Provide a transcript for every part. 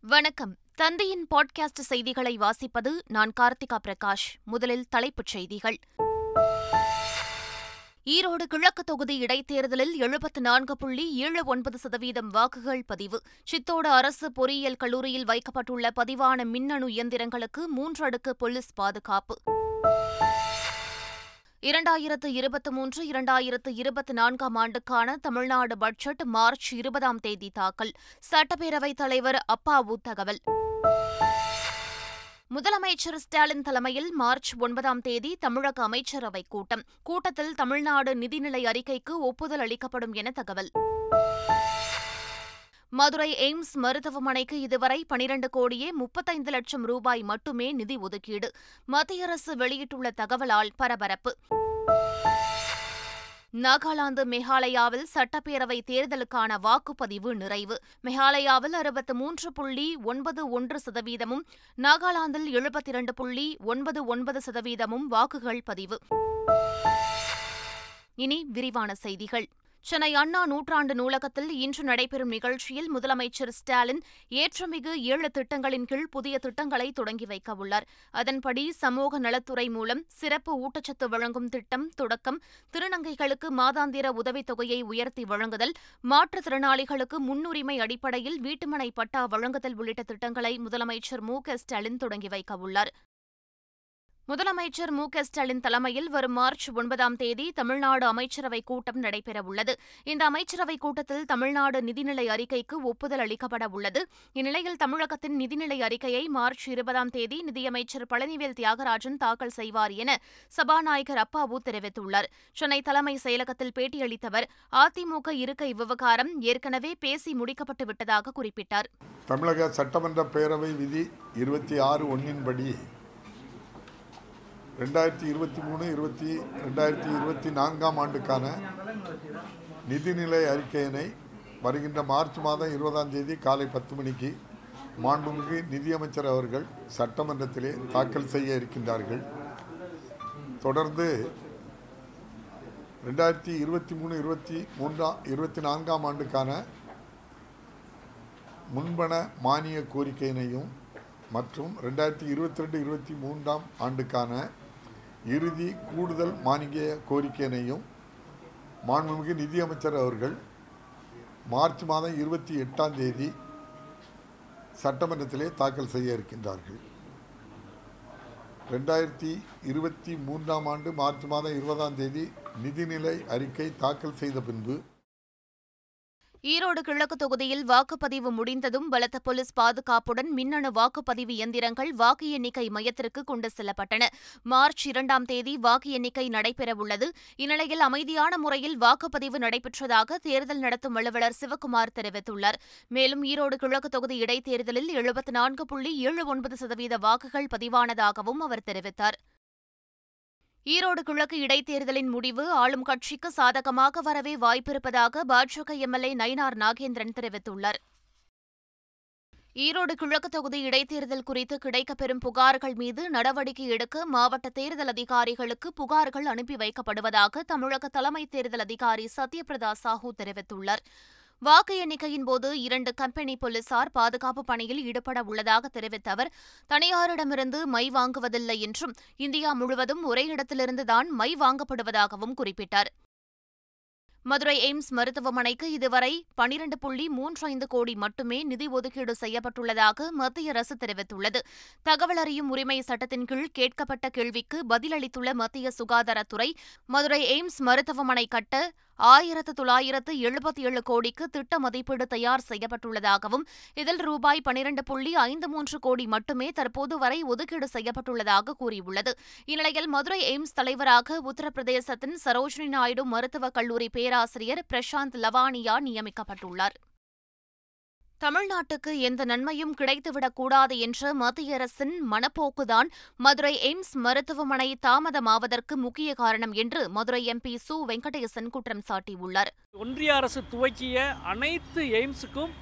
வணக்கம். தந்தையின் பாட்காஸ்ட் செய்திகளை வாசிப்பது நான் கார்த்திகா பிரகாஷ். முதலில் தலைப்புச் செய்திகள். ஈரோடு கிழக்கு தொகுதி இடைத்தேர்தலில் எழுபத்து நான்கு புள்ளி ஏழு ஒன்பது சதவீதம் வாக்குகள் பதிவு. சித்தோடு அரசு பொறியியல் கல்லூரியில் வைக்கப்பட்டுள்ள பதிவான மின்னணு இயந்திரங்களுக்கு மூன்று அடுக்கு போலீஸ் பாதுகாப்பு. இரண்டாயிரத்து இருபத்தி மூன்று இரண்டாயிரத்து இருபத்தி நான்காம் ஆண்டுக்கான தமிழ்நாடு பட்ஜெட் மார்ச் இருபதாம் தேதி தாக்கல். சட்டப்பேரவைத் தலைவர் அப்பாவு தகவல் முதலமைச்சர் ஸ்டாலின் தலைமையில் மார்ச் ஒன்பதாம் தேதி தமிழக அமைச்சரவை கூட்டம். கூட்டத்தில் தமிழ்நாடு நிதிநிலை அறிக்கைக்கு ஒப்புதல் அளிக்கப்படும் என தகவல். மதுரை எய்ம்ஸ் மருத்துவமனைக்கு இதுவரை பனிரண்டு கோடியே முப்பத்தைந்து லட்சம் ரூபாய் மட்டுமே நிதி ஒதுக்கீடு மத்திய அரசு வெளியிட்டுள்ள தகவலால் பரபரப்பு. நாகாலாந்து மேகாலயாவில் சட்டப்பேரவை தேர்தலுக்கான வாக்குப்பதிவு நிறைவு. மேகாலயாவில் அறுபத்து மூன்று புள்ளி ஒன்பது ஒன்று சதவீதமும் நாகாலாந்தில் எழுபத்தி இரண்டு புள்ளி ஒன்பது ஒன்பது சதவீதமும் வாக்குகள் பதிவு. இனி விரிவான செய்திகள். சென்னை அண்ணா நூற்றாண்டு நூலகத்தில் இன்று நடைபெறும் நிகழ்ச்சியில் முதலமைச்சர் ஸ்டாலின் ஏற்றமிகு ஏழு திட்டங்களின் கீழ் புதிய திட்டங்களை தொடங்கி வைக்க உள்ளார். அதன்படி சமூக நலத்துறை மூலம் சிறப்பு ஊட்டச்சத்து வழங்கும் திட்டம் தொடக்கம் திருநங்கைகளுக்கு மாதாந்திர உதவித் தொகையை உயர்த்தி வழங்குதல் மாற்றுத்திறனாளிகளுக்கு முன்னுரிமை அடிப்படையில் வீட்டுமனை பட்டா வழங்குதல் உள்ளிட்ட திட்டங்களை முதலமைச்சர் மு க ஸ்டாலின் தொடங்கி வைக்க உள்ளார். முதலமைச்சர் மு க ஸ்டாலின் தலைமையில் வரும் மார்ச் ஒன்பதாம் தேதி தமிழ்நாடு அமைச்சரவைக் கூட்டம் நடைபெறவுள்ளது. இந்த அமைச்சரவைக் கூட்டத்தில் தமிழ்நாடு நிதிநிலை அறிக்கைக்கு ஒப்புதல் அளிக்கப்பட உள்ளது. இந்நிலையில் தமிழகத்தின் நிதிநிலை அறிக்கையை மார்ச் இருபதாம் தேதி நிதியமைச்சர் பழனிவேல் தியாகராஜன் தாக்கல் செய்வார் என சபாநாயகர் அப்பாவு தெரிவித்துள்ளார். சென்னை தலைமை செயலகத்தில் பேட்டியளித்தவர் அதிமுக இருக்கை விவகாரம் ஏற்கனவே பேசி முடிக்கப்பட்டு விட்டதாக குறிப்பிட்டார். தமிழக சட்டமன்ற பேரவை விதி இருபத்தி ஆறு ஒன்றின்படி ரெண்டாயிரத்தி இருபத்தி மூணு இருபத்தி ரெண்டாயிரத்தி இருபத்தி நான்காம் ஆண்டுக்கான நிதிநிலை அறிக்கையினை வருகின்ற மார்ச் மாதம் இருபதாம் தேதி காலை பத்து மணிக்கு மாண்புமிகு நிதியமைச்சர் அவர்கள் சட்டமன்றத்திலே தாக்கல் செய்ய இருக்கின்றார்கள். தொடர்ந்து ரெண்டாயிரத்தி இருபத்தி மூணு இருபத்தி மூன்றாம் இருபத்தி நான்காம் ஆண்டுக்கான முன்பண மானிய கோரிக்கையினையும் மற்றும் ரெண்டாயிரத்தி இருபத்தி ரெண்டு இருபத்தி மூன்றாம் ஆண்டுக்கான இறுதி கூடுதல் மானிய கோரிக்கையினையும் மாண்புமிகு நிதியமைச்சர் அவர்கள் மார்ச் மாதம் இருபத்தி எட்டாம் தேதி சட்டமன்றத்திலே தாக்கல் செய்ய இருக்கின்றார்கள். ரெண்டாயிரத்தி இருபத்தி மூன்றாம் ஆண்டு மார்ச் மாதம் இருபதாம் தேதி நிதிநிலை அறிக்கை தாக்கல் செய்த பின்பு ஈரோடு கிழக்கு தொகுதியில் வாக்குப்பதிவு முடிந்ததும் பலத்த போலீஸ் பாதுகாப்புடன் மின்னணு வாக்குப்பதிவு இயந்திரங்கள் வாக்கு எண்ணிக்கை மையத்திற்கு கொண்டு செல்லப்பட்டன. மார்ச் இரண்டாம் தேதி வாக்கு எண்ணிக்கை நடைபெறவுள்ளது. இந்நிலையில் அமைதியான முறையில் வாக்குப்பதிவு நடைபெற்றதாக தேர்தல் நடத்தும் அலுவலர் சிவக்குமார் தெரிவித்துள்ளார். மேலும் ஈரோடு கிழக்கு தொகுதி இடைத்தேர்தலில் எழுபத்தி நான்கு புள்ளி ஏழு ஒன்பது சதவீத வாக்குகள் பதிவானதாகவும் அவர் தெரிவித்தார். ஈரோடு கிழக்கு இடைத்தேர்தலின் முடிவு ஆளும் கட்சிக்கு சாதகமாக வரவே வாய்ப்பிருப்பதாக பாஜக எம்எல்ஏ நயினார் நாகேந்திரன் தெரிவித்துள்ளார். ஈரோடு கிழக்கு தொகுதி இடைத்தேர்தல் குறித்து கிடைக்கப்பெறும் புகார்கள் மீது நடவடிக்கை எடுக்க மாவட்ட தேர்தல் அதிகாரிகளுக்கு புகார்கள் அனுப்பி வைக்கப்படுவதாக தமிழக தலைமை தேர்தல் அதிகாரி சத்யபிரதா சாஹூ தெரிவித்துள்ளார். வாக்கு எண்ணிக்கையின் போது இரண்டு கம்பெனி போலீசார் பாதுகாப்பு பணியில் ஈடுபட உள்ளதாக தெரிவித்த அவர் தனியாரிடமிருந்து மை வாங்குவதில்லை என்றும் இந்தியா முழுவதும் ஒரே இடத்திலிருந்துதான் மை வாங்கப்படுவதாகவும் குறிப்பிட்டார். மதுரை எய்ம்ஸ் மருத்துவமனைக்கு இதுவரை பனிரண்டு புள்ளி மூன்று ஐந்து கோடி மட்டுமே நிதி ஒதுக்கீடு செய்யப்பட்டுள்ளதாக மத்திய அரசு தெரிவித்துள்ளது. தகவல் அறியும் உரிமை சட்டத்தின் கீழ் கேட்கப்பட்ட கேள்விக்கு பதிலளித்துள்ள மத்திய சுகாதாரத்துறை மதுரை எய்ம்ஸ் மருத்துவமனை கட்ட ஆயிரத்து தொள்ளாயிரத்து எழுபத்தி ஏழு கோடிக்கு திட்ட மதிப்பீடு தயார் செய்யப்பட்டுள்ளதாகவும் இதில் ரூபாய் பனிரண்டு புள்ளி ஐந்து மூன்று கோடி மட்டுமே தற்போது வரை ஒதுக்கீடு செய்யப்பட்டுள்ளதாக கூறியுள்ளது. இந்நிலையில் மதுரை எய்ம்ஸ் தலைவராக உத்தரப்பிரதேசத்தின் சரோஜினி நாயுடு மருத்துவக் கல்லூரி பேராசிரியர் பிரசாந்த் லவானியா நியமிக்கப்பட்டுள்ளார். தமிழ்நாட்டுக்கு எந்த நன்மையும் கிடைத்துவிடக்கூடாது என்ற மத்திய அரசின் மனப்போக்குதான். மதுரை எய்ம்ஸ் மருத்துவமனை தாமதமாவதற்கு முக்கிய காரணம் என்று மதுரை எம்பி சு. வெங்கடேசன் குற்றம் சாட்டியுள்ளார். ஒன்றிய அரசு துவக்கிய அனைத்து எய்ம்ஸுக்கும்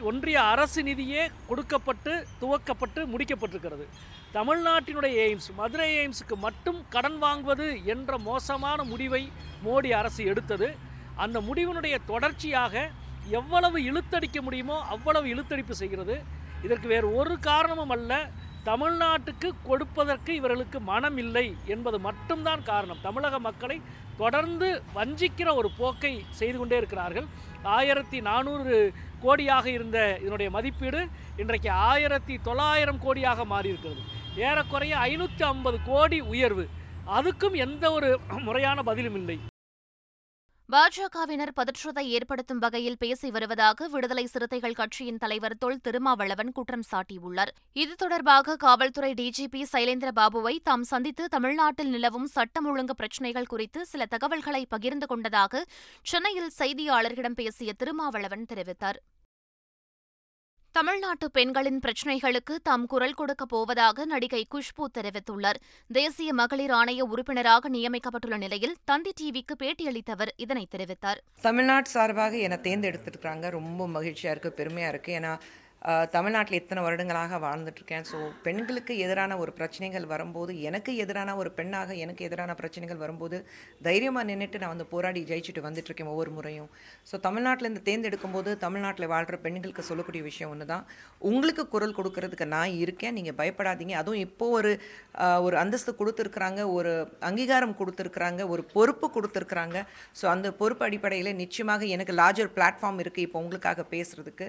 ஒன்றிய அரசு நிதியே கொடுக்கப்பட்டு துவக்கப்பட்டு முடிக்கப்பட்டிருக்கிறது. தமிழ்நாட்டினுடைய எய்ம்ஸ் மதுரை எய்ம்ஸுக்கு மட்டும் கடன் வாங்குவது என்ற மோசமான முடிவை மோடி அரசு எடுத்தது. அந்த முடிவினுடைய தொடர்ச்சியாக எவ்வளவு இழுத்தடிக்க முடியுமோ அவ்வளவு இழுத்தடிப்பு செய்கிறது. இதற்கு வேறு ஒரு காரணமும் அல்ல. தமிழ்நாட்டுக்கு கொடுப்பதற்கு இவர்களுக்கு மனம் இல்லை என்பது மட்டும்தான் காரணம். தமிழக மக்களை தொடர்ந்து வஞ்சிக்கிற ஒரு போக்கை செய்து கொண்டே இருக்கிறார்கள். ஆயிரத்தி நானூறு கோடியாக இருந்த இதனுடைய மதிப்பீடு இன்றைக்கு ஆயிரத்தி தொள்ளாயிரம் கோடியாக மாறியிருக்கிறது. ஏறக்குறைய ஐநூற்றி ஐம்பது கோடி உயர்வு. அதுக்கும் எந்த ஒரு முறையான பதிலும் இல்லை. பாஜகவினர் பதற்றத்தை ஏற்படுத்தும் வகையில் பேசி வருவதாக விடுதலை சிறுத்தைகள் கட்சியின் தலைவர் தொல் திருமாவளவன் குற்றம் சாட்டியுள்ளார். இது தொடர்பாக காவல்துறை டிஜிபி சைலேந்திர பாபுவை தாம் சந்தித்து தமிழ்நாட்டில் நிலவும் சட்டம் ஒழுங்கு பிரச்சினைகள் குறித்து சில தகவல்களை பகிர்ந்து கொண்டதாக சென்னையில் செய்தியாளர்களிடம் பேசிய திருமாவளவன் தெரிவித்தார். தமிழ்நாட்டு பெண்களின் பிரச்சினைகளுக்கு தாம் குரல் கொடுக்கப் போவதாக நடிகை குஷ்பு தெரிவித்துள்ளார். தேசிய மகளிர் ஆணைய உறுப்பினராக நியமிக்கப்பட்டுள்ள நிலையில் தந்தி டிவிக்கு பேட்டியளித்தவர் இதனை தெரிவித்தார். தமிழ்நாட்டு சார்பாக என தேர்ந்தெடுத்துருக்காங்க ரொம்ப மகிழ்ச்சியா இருக்கு பெருமையா இருக்கு. ஏன்னா தமிழ்நாட்டில் இத்தனை வருடங்களாக வாழ்ந்துட்டுருக்கேன். ஸோ பெண்களுக்கு எதிரான ஒரு பிரச்சனைகள் வரும்போது எனக்கு எதிரான ஒரு பெண்ணாக எனக்கு எதிரான பிரச்சனைகள் வரும்போது தைரியமாக நின்றுட்டு நான் வந்து போராடி ஜெயிச்சுட்டு வந்துட்டுருக்கேன் ஒவ்வொரு முறையும். ஸோ தமிழ்நாட்டிலேருந்து தேர்ந்தெடுக்கும் போது தமிழ்நாட்டில் வாழ்கிற பெண்களுக்கு சொல்லக்கூடிய விஷயம் ஒன்று தான் உங்களுக்கு குரல் கொடுக்கறதுக்கு நான் இருக்கேன். நீங்கள் பயப்படாதீங்க. அதுவும் இப்போது ஒரு ஒரு அந்தஸ்து கொடுத்துருக்குறாங்க ஒரு அங்கீகாரம் கொடுத்துருக்குறாங்க ஒரு பொறுப்பு கொடுத்துருக்குறாங்க. ஸோ அந்த பொறுப்பு அடிப்படையில் நிச்சயமாக எனக்கு லார்ஜர் பிளாட்ஃபார்ம் இருக்குது இப்போ உங்களுக்காக பேசுகிறதுக்கு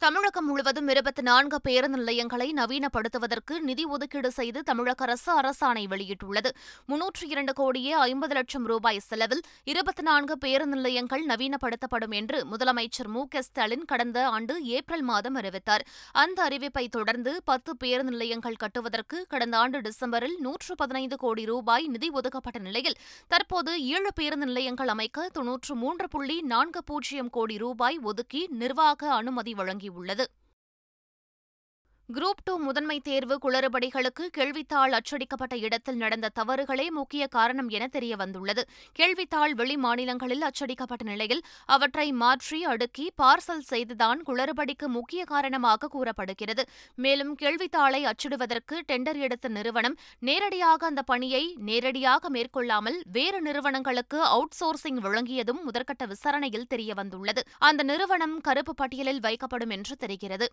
தமிழகம் முழுவதும் இருபத்தி நான்கு பேருந்து நிலையங்களை நவீனப்படுத்துவதற்கு நிதி ஒதுக்கீடு செய்து தமிழக அரசு அரசாணை வெளியிட்டுள்ளது. முன்னூற்று இரண்டு கோடியே ஐம்பது லட்சம் ரூபாய் செலவில் இருபத்தி நான்கு பேருந்து நிலையங்கள் நவீனப்படுத்தப்படும் என்று முதலமைச்சர் மு க ஸ்டாலின் கடந்த ஆண்டு ஏப்ரல் மாதம் அறிவித்தார். அந்த அறிவிப்பை தொடர்ந்து பத்து பேருந்து நிலையங்கள் கட்டுவதற்கு கடந்த ஆண்டு டிசம்பரில் நூற்று பதினைந்து கோடி ரூபாய் நிதி ஒதுக்கப்பட்ட நிலையில் தற்போது ஏழு பேருந்து நிலையங்கள் அமைக்க தொன்னூற்று மூன்று புள்ளி நான்கு பூஜ்ஜியம் கோடி ரூபாய் ஒதுக்கி நிர்வாக அனுமதி வழங்கி வழங்கியுள்ளது. குரூப் டூ முதன்மை தேர்வு குளறுபடிகளுக்கு கேள்வித்தாள் அச்சடிக்கப்பட்ட இடத்தில் நடந்த தவறுகளே முக்கிய காரணம் என தெரியவந்துள்ளது. கேள்வித்தாள் வெளி மாநிலங்களில் அச்சடிக்கப்பட்ட நிலையில் அவற்றை மாற்றி அடுக்கி பார்சல் செய்துதான் குளறுபடிக்கு முக்கிய காரணமாக கூறப்படுகிறது. மேலும் கேள்வித்தாளை அச்சிடுவதற்கு டெண்டர் எடுத்த நிறுவனம் நேரடியாக அந்த பணியை நேரடியாக மேற்கொள்ளாமல் வேறு நிறுவனங்களுக்கு அவுட் சோர்சிங் வழங்கியதும் முதற்கட்ட விசாரணையில் தெரியவந்துள்ளது. அந்த நிறுவனம் கருப்பு பட்டியலில் வைக்கப்படும் என்று தெரிகிறது.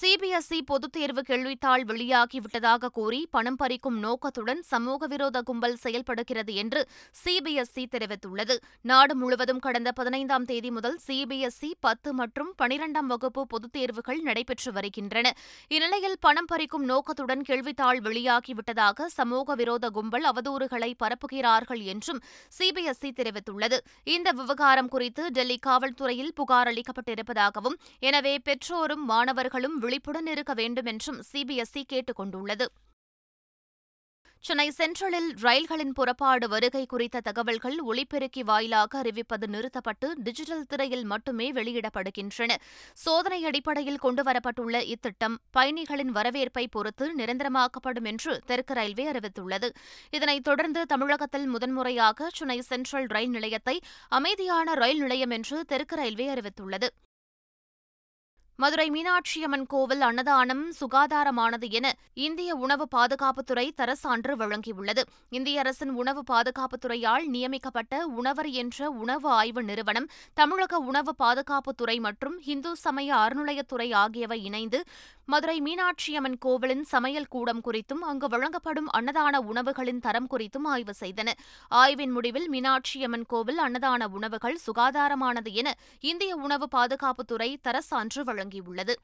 சிபிஎஸ்இ பொதுத் தேர்வு கேள்வித்தாள் வெளியாகிவிட்டதாக கூறி பணம் பறிக்கும் நோக்கத்துடன் சமூக விரோத கும்பல் செயல்படுகிறது என்று சிபிஎஸ்இ தெரிவித்துள்ளது. நாடு முழுவதும் கடந்த பதினைந்தாம் தேதி முதல் சிபிஎஸ்இ பத்து மற்றும் பனிரெண்டாம் வகுப்பு பொதுத் தேர்வுகள் நடைபெற்று வருகின்றன. இந்நிலையில் பணம் பறிக்கும் நோக்கத்துடன் கேள்வித்தாள் வெளியாகிவிட்டதாக சமூக விரோத கும்பல் அவதூறுகளை பரப்புகிறார்கள் என்றும் சிபிஎஸ்இ தெரிவித்துள்ளது. இந்த விவகாரம் குறித்து டெல்லி காவல்துறையில் புகார் அளிக்கப்பட்டிருப்பதாகவும் எனவே பெற்றோரும் மாணவர்களும் விழிப்புடன் இருக்க வேண்டும் என்றும் சிபிஎஸ்இ கேட்டுக் கொண்டுள்ளது சென்னை சென்ட்ரலில் ரயில்களின் புறப்பாடு வருகை குறித்த தகவல்கள் ஒளிபெருக்கி வாயிலாக அறிவிப்பது நிறுத்தப்பட்டு டிஜிட்டல் திரையில் மட்டுமே வெளியிடப்படுகின்றன. சோதனை அடிப்படையில் கொண்டுவரப்பட்டுள்ள இத்திட்டம் பயணிகளின் வரவேற்பை பொறுத்து நிரந்தரமாக்கப்படும் என்று தெற்கு ரயில்வே அறிவித்துள்ளது. இதனைத் தொடர்ந்து தமிழகத்தில் முதன்முறையாக சென்னை சென்ட்ரல் ரயில் நிலையத்தை அமைதியான ரயில் நிலையம் என்று தெற்கு ரயில்வே அறிவித்துள்ளது. மதுரை மீனாட்சியம்மன் கோவில் அன்னதானம் சுகாதாரமானது என இந்திய உணவு பாதுகாப்புத்துறை தரசான்று வழங்கியுள்ளது. இந்திய அரசின் உணவு பாதுகாப்புத்துறையால் நியமிக்கப்பட்ட உணவர் என்ற உணவு ஆய்வு நிறுவனம் தமிழக உணவு பாதுகாப்புத்துறை மற்றும் இந்து சமய அறநிலையத்துறை ஆகியவை இணைந்து மதுரை மீனாட்சியம்மன் கோவிலின் சமையல் கூடம் குறித்தும் அங்கு வழங்கப்படும் அன்னதான உணவுகளின் தரம் குறித்தும் ஆய்வு செய்தன. ஆய்வின் முடிவில் மீனாட்சியம்மன் கோவில் அன்னதான உணவுகள் சுகாதாரமானது என இந்திய உணவு பாதுகாப்புத்துறை தரசான்று தொடங்கியுள்ளது.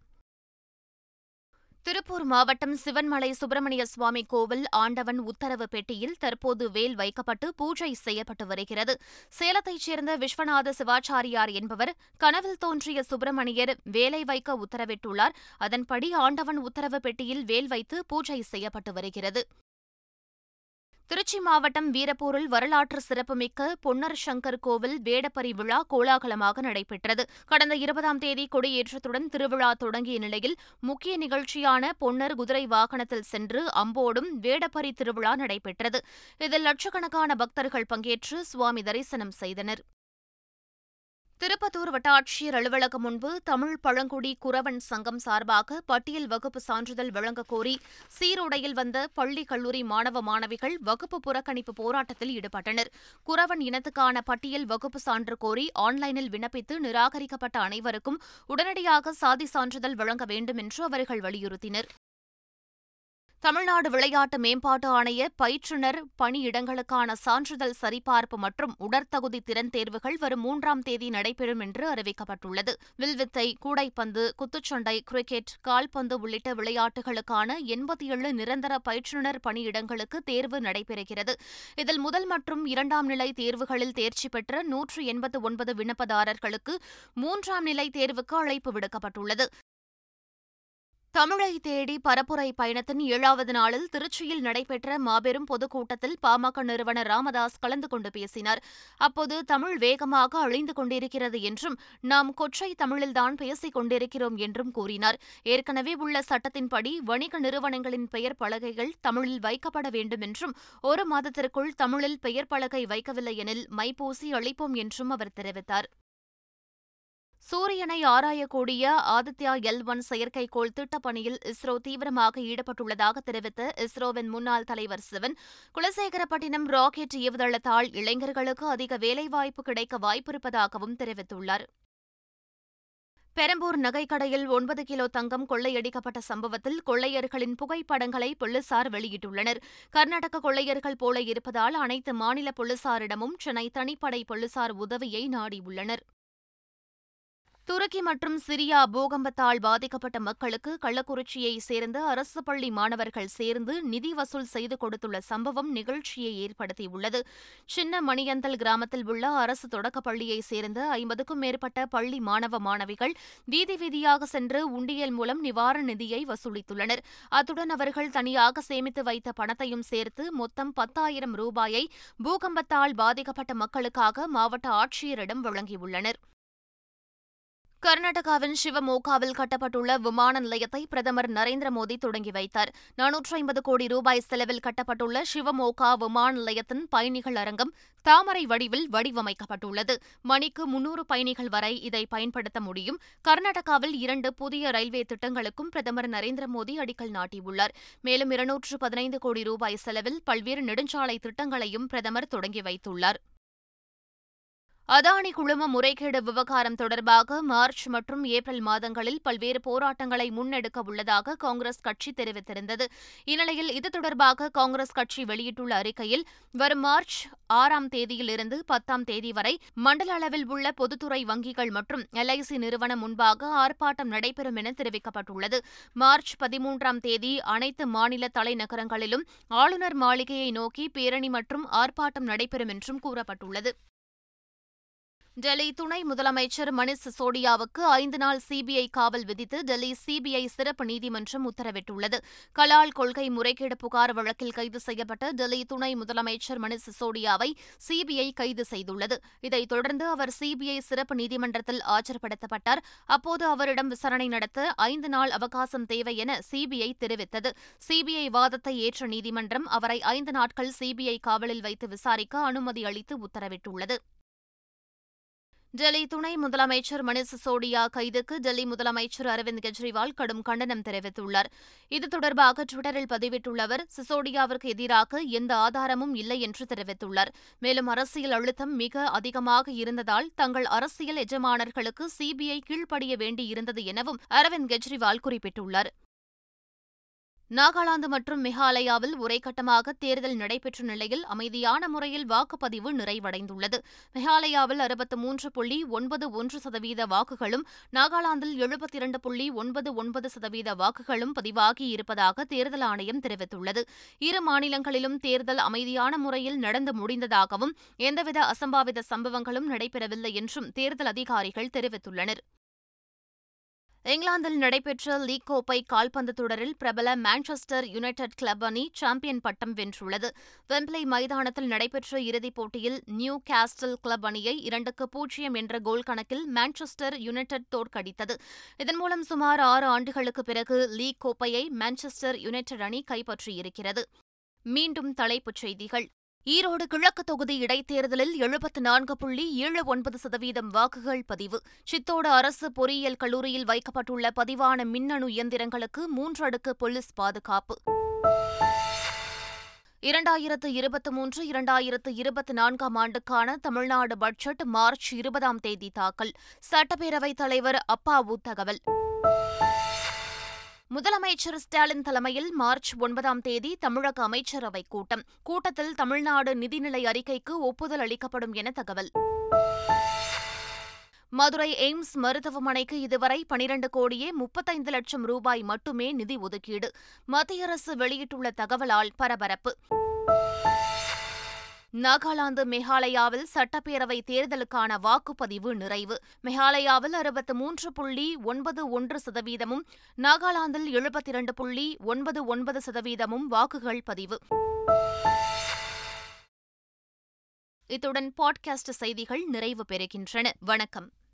திருப்பூர் மாவட்டம் சிவன்மலை சுப்பிரமணிய சுவாமி கோவில் ஆண்டவன் உத்தரவு பெட்டியில் தற்போது வேல் வைக்கப்பட்டு பூஜை செய்யப்பட்டு வருகிறது. சேலத்தைச் சேர்ந்த விஸ்வநாத சிவாச்சாரியார் என்பவர் கனவில் தோன்றிய சுப்பிரமணியர் வேலை வைக்க உத்தரவிட்டுள்ளார். அதன்படி ஆண்டவன் உத்தரவு பெட்டியில் வேல் வைத்து பூஜை செய்யப்பட்டு வருகிறது. திருச்சி மாவட்டம் வீரப்பூரில் வரலாற்று சிறப்புமிக்க பொன்னர் சங்கர் கோவில் வேடப்பரி விழா கோலாகலமாக நடைபெற்றது. கடந்த இருபதாம் தேதி கொடியேற்றத்துடன் திருவிழா தொடங்கிய நிலையில் முக்கிய நிகழ்ச்சியான பொன்னர் குதிரை வாகனத்தில் சென்று அம்போடும் வேடப்பரி திருவிழா நடைபெற்றது. இதில் லட்சக்கணக்கான பக்தர்கள் பங்கேற்று சுவாமி தரிசனம் செய்தனர். திருப்பத்தூர் வட்டாட்சியர் அலுவலகம் முன்பு தமிழ் பழங்குடி குறவன் சங்கம் சார்பாக பட்டியல் வகுப்பு சான்றிதழ் வழங்கக் கோரி சீருடையில் வந்த பள்ளி கல்லூரி மாணவ மாணவிகள் வகுப்பு புறக்கணிப்பு போராட்டத்தில் ஈடுபட்டனர். குறவன் இனத்துக்கான பட்டியல் வகுப்பு சான்று கோரி ஆன்லைனில் விண்ணப்பித்து நிராகரிக்கப்பட்ட அனைவருக்கும் உடனடியாக சாதி சான்றிதழ் வழங்க வேண்டும் என்று அவர்கள் வலியுறுத்தினர். தமிழ்நாடு விளையாட்டு மேம்பாட்டு ஆணைய பயிற்றுனர் பணியிடங்களுக்கான சான்றிதழ் சரிபார்ப்பு மற்றும் உடற்தகுதி திறன் தேர்வுகள் வரும் மூன்றாம் தேதி நடைபெறும் என்று அறிவிக்கப்பட்டுள்ளது. வில்வித்தை கூடைப்பந்து குத்துச்சண்டை கிரிக்கெட் கால்பந்து உள்ளிட்ட விளையாட்டுகளுக்கான எண்பத்தி ஏழு நிரந்தர பயிற்றுனர் பணியிடங்களுக்கு தேர்வு நடைபெறுகிறது. இதில் முதல் மற்றும் இரண்டாம் நிலை தேர்வுகளில் தேர்ச்சி பெற்ற நூற்று எண்பத்து ஒன்பது விண்ணப்பதாரர்களுக்கு மூன்றாம் நிலை தேர்வுக்கு அழைப்பு விடுக்கப்பட்டுள்ளது. தமிழை தேடி பரப்புரை பயணத்தின் ஏழாவது நாளில் திருச்சியில் நடைபெற்ற மாபெரும் பொதுக்கூட்டத்தில் பாமக நிறுவனர் ராமதாஸ் கலந்து கொண்டு பேசினார். அப்போது தமிழ் வேகமாக அழிந்து கொண்டிருக்கிறது என்றும் நாம் கொற்றை தமிழில்தான் பேசிக் கொண்டிருக்கிறோம் என்றும் கூறினார். ஏற்கனவே உள்ள சட்டத்தின்படி வணிக நிறுவனங்களின் பெயர் பலகைகள் தமிழில் வைக்கப்பட வேண்டும் என்றும் ஒரு மாதத்திற்குள் தமிழில் பெயர் பலகை வைக்கவில்லை எனில் மைப்பூசி அளிப்போம் என்றும் அவர் தெரிவித்தார். சூரியனை ஆராயக்கூடிய ஆதித்யா எல் ஒன் செயற்கைக்கோள் திட்டப்பணியில் இஸ்ரோ தீவிரமாக ஈடுபட்டுள்ளதாக தெரிவித்த இஸ்ரோவின் முன்னாள் தலைவர் சிவன் குலசேகரப்பட்டினம் ராக்கெட் ஏவுதளத்தால் இளைஞர்களுக்கு அதிக வேலைவாய்ப்பு கிடைக்க வாய்ப்பிருப்பதாகவும் தெரிவித்துள்ளார். பெரம்பூர் நகைக்கடையில் ஒன்பது கிலோ தங்கம் கொள்ளையடிக்கப்பட்ட சம்பவத்தில் கொள்ளையர்களின் புகைப்படங்களை போலீசார் வெளியிட்டுள்ளனர். கர்நாடக கொள்ளையர்கள் போல இருப்பதால் அனைத்து மாநில போலீசாரிடமும் சென்னை தனிப்படை போலீசார் உதவியை நாடியுள்ளனர். துருக்கி மற்றும் சிரியா பூகம்பத்தால் பாதிக்கப்பட்ட மக்களுக்கு கள்ளக்குறிச்சியை சேர்ந்த அரசு பள்ளி மாணவர்கள் சேர்ந்து நிதி வசூல் செய்து கொடுத்துள்ள சம்பவம் நிகழ்ச்சியை ஏற்படுத்தியுள்ளது. சின்ன மணியந்தல் கிராமத்தில் உள்ள அரசு தொடக்கப் பள்ளியைச் சேர்ந்த ஐம்பதுக்கும் மேற்பட்ட பள்ளி மாணவ மாணவிகள் வீதி வீதியாக சென்று உண்டியல் மூலம் நிவாரண நிதியை வசூலித்துள்ளனர். அத்துடன் அவர்கள் தனியாக சேமித்து வைத்த பணத்தையும் சேர்த்து மொத்தம் பத்தாயிரம் ரூபாயை பூகம்பத்தால் பாதிக்கப்பட்ட மக்களுக்காக மாவட்ட ஆட்சியரிடம் வழங்கியுள்ளனர். கர்நாடகாவின் சிவமோகாவில் கட்டப்பட்டுள்ள விமான நிலையத்தை பிரதமர் நரேந்திர மோடி தொடங்கி வைத்தார். நானூற்று ஐம்பது கோடி ரூபாய் செலவில் கட்டப்பட்டுள்ள சிவமோகா விமான நிலையத்தின் பயணிகள் அரங்கம் தாமரை வடிவில் வடிவமைக்கப்பட்டுள்ளது. மணிக்கு முன்னூறு பயணிகள் வரை இதை பயன்படுத்த முடியும். கர்நாடகாவில் இரண்டு புதிய ரயில்வே திட்டங்களுக்கும் பிரதமர் நரேந்திர மோடி அடிக்கல் நாட்டியுள்ளார். மேலும் இருநூற்று பதினைந்து கோடி ரூபாய் செலவில் பல்வேறு நெடுஞ்சாலை திட்டங்களையும் பிரதமர் தொடங்கி வைத்துள்ளார். அதானி குழும முறைகேடு விவகாரம் தொடர்பாக மார்ச் மற்றும் ஏப்ரல் மாதங்களில் பல்வேறு போராட்டங்களை முன்னெடுக்க உள்ளதாக காங்கிரஸ் கட்சி தெரிவித்திருந்தது. இந்நிலையில் இது தொடர்பாக காங்கிரஸ் கட்சி வெளியிட்டுள்ள அறிக்கையில் வரும் மார்ச் ஆறாம் தேதியிலிருந்து பத்தாம் தேதி வரை மண்டல அளவில் உள்ள பொதுத்துறை வங்கிகள் மற்றும் எல்ஐசி நிறுவனம் முன்பாக ஆர்ப்பாட்டம் நடைபெறும் என தெரிவிக்கப்பட்டுள்ளது. மார்ச் பதிமூன்றாம் தேதி அனைத்து மாநில தலைநகரங்களிலும் ஆளுநர் மாளிகையை நோக்கி பேரணி மற்றும் ஆர்ப்பாட்டம் நடைபெறும் என்றும் கூறப்பட்டுள்ளது. டெல்லி துணை முதலமைச்சர் மணிஷ் சிசோடியாவுக்கு ஐந்து நாள் சிபிஐ காவல் விதித்து டெல்லி சிபிஐ சிறப்பு நீதிமன்றம் உத்தரவிட்டுள்ளது. கலால் கொள்கை முறைகேடு புகார் வழக்கில் கைது செய்யப்பட்ட டெல்லி துணை முதலமைச்சர் மணிஷ் சிசோடியாவை சிபிஐ கைது செய்துள்ளது. இதைத் தொடர்ந்து அவர் சிபிஐ சிறப்பு நீதிமன்றத்தில் ஆஜர்படுத்தப்பட்டார். அப்போது அவரிடம் விசாரணை நடத்த ஐந்து நாள் அவகாசம் தேவை என சிபிஐ தெரிவித்தது. சிபிஐ வாதத்தை ஏற்ற நீதிமன்றம் அவரை ஐந்து நாட்கள் சிபிஐ காவலில் வைத்து விசாரிக்க அனுமதி அளித்து உத்தரவிட்டுள்ளது. டெல்லி துணை முதலமைச்சர் மணிஷ் சிசோடியா கைதுக்கு டெல்லி முதலமைச்சர் அரவிந்த் கெஜ்ரிவால் கடும் கண்டனம் தெரிவித்துள்ளார். இது தொடர்பாக டுவிட்டரில் பதிவிட்டுள்ள அவர் சிசோடியாவிற்கு எதிராக எந்த ஆதாரமும் இல்லை என்று தெரிவித்துள்ளார். மேலும் அரசியல் அழுத்தம் மிக அதிகமாக இருந்ததால் தங்கள் அரசியல் எஜமானர்களுக்கு சிபிஐ கீழ்ப்படிய வேண்டியிருந்தது எனவும் அரவிந்த் கெஜ்ரிவால் குறிப்பிட்டுள்ளார். நாகாலாந்து மற்றும் மேகாலயாவில் ஒரே கட்டமாக தேர்தல் நடைபெற்ற நிலையில் அமைதியான முறையில் வாக்குப்பதிவு நிறைவடைந்துள்ளது. மேகாலயாவில் அறுபத்து மூன்று புள்ளி ஒன்பது ஒன்று சதவீத வாக்குகளும் நாகாலாந்தில் எழுபத்தி இரண்டு புள்ளி ஒன்பது ஒன்பது சதவீத வாக்குகளும் பதிவாகி இருப்பதாக தேர்தல் ஆணையம் தெரிவித்துள்ளது. இரு மாநிலங்களிலும் தேர்தல் அமைதியான முறையில் நடந்து முடிந்ததாகவும் எந்தவித அசம்பாவித சம்பவங்களும் நடைபெறவில்லை என்றும் தேர்தல் அதிகாரிகள் தெரிவித்துள்ளனர். இங்கிலாந்தில் நடைபெற்ற லீக் கோப்பை கால்பந்து தொடரில் பிரபல மான்செஸ்டர் யுனைடெட் கிளப் அணி சாம்பியன் பட்டம் வென்றுள்ளது. வெம்பிளை மைதானத்தில் நடைபெற்ற இறுதிப் போட்டியில் நியூ காஸ்டல் கிளப் அணியை இரண்டுக்கு பூஜ்ஜியம் என்ற கோல் கணக்கில் மான்செஸ்டர் யுனைடெட் தோற்கடித்தது. இதன் மூலம் சுமார் ஆறு ஆண்டுகளுக்கு பிறகு லீக் கோப்பையை மான்செஸ்டர் யுனைடெட் அணி கைப்பற்றியிருக்கிறது. மீண்டும் தலைப்புச் செய்திகள். ஈரோடு கிழக்கு தொகுதி இடைத்தேர்தலில் எழுபத்து நான்கு புள்ளி ஏழு ஒன்பது சதவீதம் வாக்குகள் பதிவு. சித்தோடு அரசு பொறியியல் கல்லூரியில் வைக்கப்பட்டுள்ள பதிவான மின்னணு இயந்திரங்களுக்கு மூன்று அடுக்கு போலீஸ் பாதுகாப்பு. இரண்டாயிரத்து இருபத்தி மூன்று இரண்டாயிரத்து இருபத்தி நான்காம் ஆண்டுக்கான தமிழ்நாடு பட்ஜெட் மார்ச் இருபதாம் தேதி தாக்கல். சட்டப்பேரவைத் தலைவர் அப்பாவு தகவல் முதலமைச்சர் ஸ்டாலின் தலைமையில் மார்ச் ஒன்பதாம் தேதி தமிழக அமைச்சரவை கூட்டம். கூட்டத்தில் தமிழ்நாடு நிதிநிலை அறிக்கைக்கு ஒப்புதல் அளிக்கப்படும் என தகவல். மதுரை எய்ம்ஸ் மருத்துவமனைக்கு இதுவரை பனிரண்டு கோடியே முப்பத்தைந்து லட்சம் ரூபாய் மட்டுமே நிதி ஒதுக்கீடு. மத்திய அரசு வெளியிட்டுள்ள தகவலால் பரபரப்பு. நாகாலாந்து மேகாலயாவில் சட்டப்பேரவை தேர்தலுக்கான வாக்குப்பதிவு நிறைவு. மேகாலயாவில் அறுபத்து மூன்று புள்ளி ஒன்பது ஒன்று சதவீதமும் நாகாலாந்தில் எழுபத்தி இரண்டு புள்ளி ஒன்பது ஒன்பது சதவீதமும் வாக்குகள் பதிவு. இத்துடன் பாட்காஸ்ட் செய்திகள் நிறைவு பெறுகின்றன. வணக்கம்.